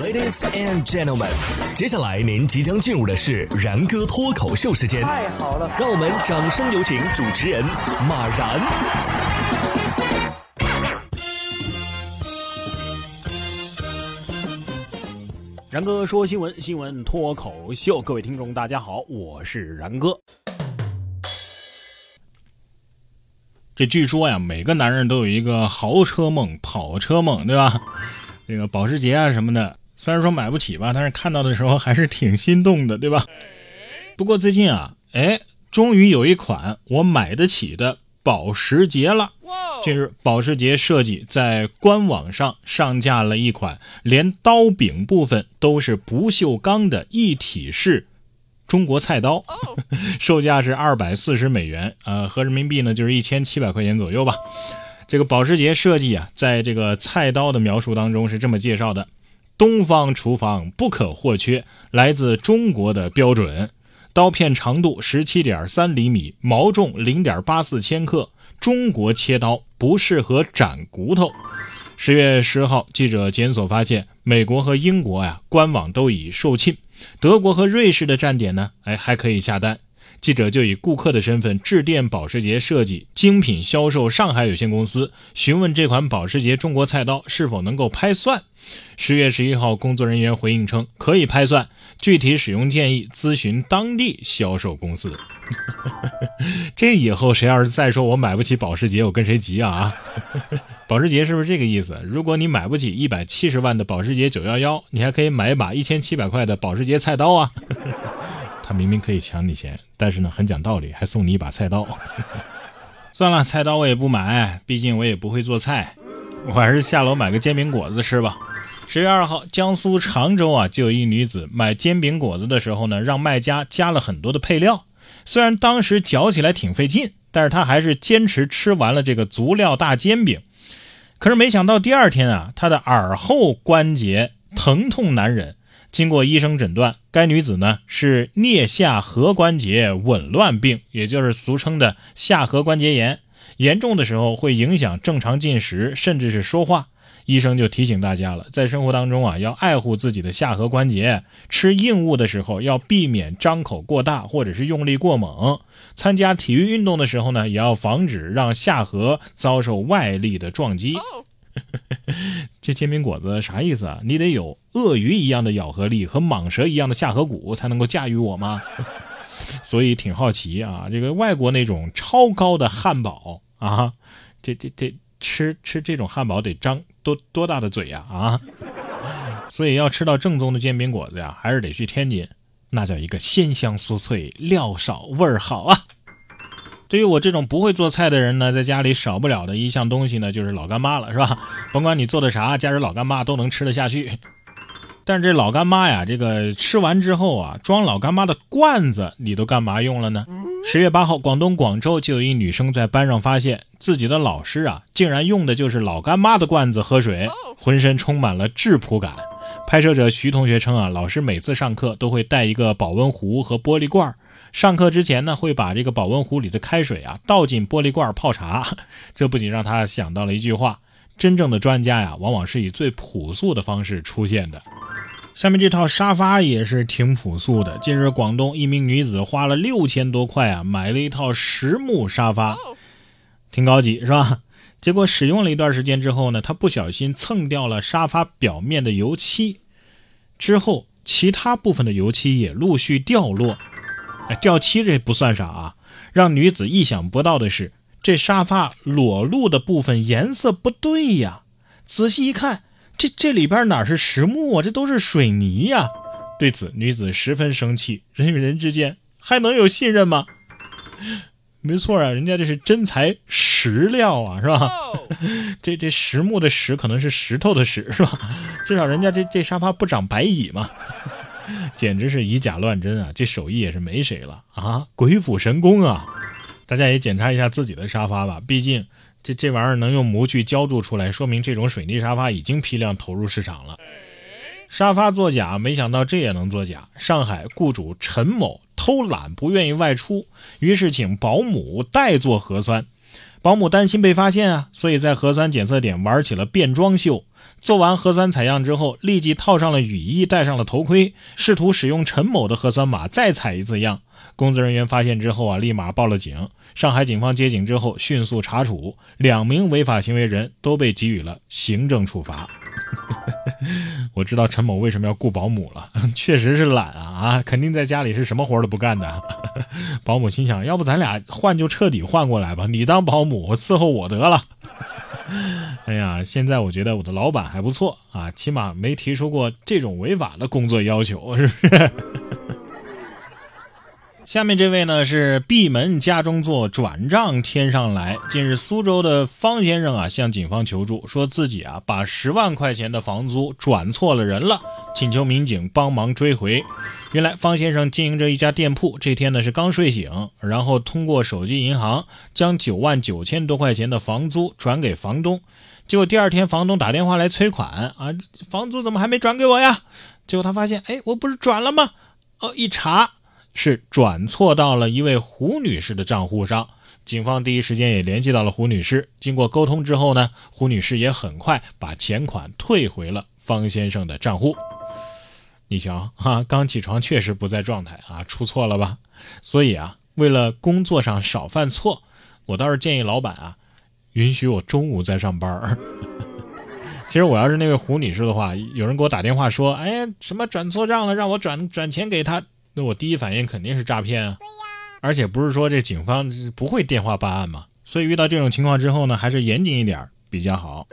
Ladies and gentlemen，接下来您即将进入的是然哥脱口秀时间。太好了，让我们掌声有请主持人马然。然哥说新闻，新闻脱口秀，各位听众大家好，我是然哥。这据说呀，每个男人都有一个豪车梦、跑车梦，对吧？这个保时捷啊什么的，虽然说买不起吧，但是看到的时候还是挺心动的，对吧？不过最近啊，哎，终于有一款我买得起的保时捷了。近日，保时捷设计在官网上上架了一款连刀柄部分都是不锈钢的一体式中国菜刀，售价是二百四十美元，呃，合人民币呢就是一千七百块钱左右吧。这个保时捷设计啊，在这个菜刀的描述当中是这么介绍的：东方厨房不可或缺，来自中国的标准。刀片长度十七点三厘米，毛重零点八四千克，中国切刀不适合斩骨头。十月十号，记者检索发现，美国和英国呀官网都已售罄，德国和瑞士的站点呢，哎还可以下单。记者就以顾客的身份致电保时捷设计精品销售上海有限公司，询问这款保时捷中国菜刀是否能够拍算。十月十一号，工作人员回应称可以拍算，具体使用建议咨询当地销售公司。这以后谁要是再说我买不起保时捷，我跟谁急啊？保时捷是不是这个意思？如果你买不起一百七十万的保时捷九幺幺，你还可以买一把一千七百块的保时捷菜刀啊。他明明可以抢你钱，但是呢，很讲道理，还送你一把菜刀。算了，菜刀我也不买，毕竟我也不会做菜，我还是下楼买个煎饼果子吃吧。十月二号，江苏常州啊，就有一女子买煎饼果子的时候呢，让卖家加了很多的配料。虽然当时嚼起来挺费劲，但是她还是坚持吃完了这个足料大煎饼。可是没想到第二天啊，她的耳后关节疼痛难忍。经过医生诊断，该女子呢是颞下颌关节紊乱病，也就是俗称的下颌关节炎。严重的时候会影响正常进食，甚至是说话。医生就提醒大家了，在生活当中啊，要爱护自己的下颌关节。吃硬物的时候要避免张口过大，或者是用力过猛。参加体育运动的时候呢，也要防止让下颌遭受外力的撞击。这煎饼果子啥意思啊？你得有鳄鱼一样的咬合力和蟒蛇一样的下颌骨，才能够驾驭我吗？所以挺好奇啊，这个外国那种超高的汉堡啊，这这这吃吃这种汉堡得张多多大的嘴呀啊！所以要吃到正宗的煎饼果子呀，还是得去天津，那叫一个鲜香酥脆，料少味儿好啊！对于我这种不会做菜的人呢，在家里少不了的一项东西呢，就是老干妈了，是吧？甭管你做的啥，加点老干妈都能吃得下去。但是这老干妈呀，这个吃完之后啊，装老干妈的罐子你都干嘛用了呢？十月八号，广东广州就有一女生在班上发现自己的老师啊，竟然用的就是老干妈的罐子喝水，浑身充满了质朴感。拍摄者徐同学称啊，老师每次上课都会带一个保温壶和玻璃罐。上课之前呢，会把这个保温壶里的开水啊倒进玻璃罐泡茶。这不仅让他想到了一句话：真正的专家呀，往往是以最朴素的方式出现的。下面这套沙发也是挺朴素的。近日，广东一名女子花了六千多块啊，买了一套实木沙发，挺高级是吧？结果使用了一段时间之后呢，他不小心蹭掉了沙发表面的油漆，之后其他部分的油漆也陆续掉落。哎掉漆这不算啥啊，让女子意想不到的是，这沙发裸露的部分颜色不对呀。仔细一看，这这里边哪是实木啊，这都是水泥呀。对此，女子十分生气。人与人之间还能有信任吗？没错啊，人家这是真材实料啊，是吧？这这实木的实可能是石头的石，是吧？至少人家这这沙发不长白蚁嘛。简直是以假乱真啊！这手艺也是没谁了啊，鬼斧神工啊！大家也检查一下自己的沙发吧，毕竟这这玩意儿能用模具浇筑出来，说明这种水泥沙发已经批量投入市场了。沙发作假，没想到这也能作假。上海雇主陈某偷懒不愿意外出，于是请保姆代做核酸。保姆担心被发现啊，所以在核酸检测点玩起了变装秀。做完核酸采样之后，立即套上了雨衣，戴上了头盔，试图使用陈某的核酸码再采一次样。工作人员发现之后啊，立马报了警。上海警方接警之后，迅速查处，两名违法行为人都被给予了行政处罚。我知道陈某为什么要雇保姆了，确实是懒啊啊，肯定在家里是什么活都不干的。保姆心想，要不咱俩换就彻底换过来吧，你当保姆，伺候我得了。哎呀，现在我觉得我的老板还不错啊，起码没提出过这种违法的工作要求，是不是？下面这位呢是闭门家中坐，转账天上来。近日，苏州的方先生啊向警方求助，说自己啊把十万块钱的房租转错了人了，请求民警帮忙追回。原来方先生经营着一家店铺，这天呢是刚睡醒，然后通过手机银行将九万九千多块钱的房租转给房东。结果第二天房东打电话来催款啊，房租怎么还没转给我呀？结果他发现，哎，我不是转了吗？哦，一查。是转错到了一位胡女士的账户上，警方第一时间也联系到了胡女士。经过沟通之后呢，胡女士也很快把钱款退回了方先生的账户。你瞧，哈，刚起床确实不在状态啊，出错了吧？所以啊，为了工作上少犯错，我倒是建议老板啊，允许我中午再上班。其实我要是那位胡女士的话，有人给我打电话说，哎，什么转错账了，让我转转钱给他。那我第一反应肯定是诈骗啊！而且不是说这警方不会电话办案嘛，所以遇到这种情况之后呢，还是严谨一点比较好。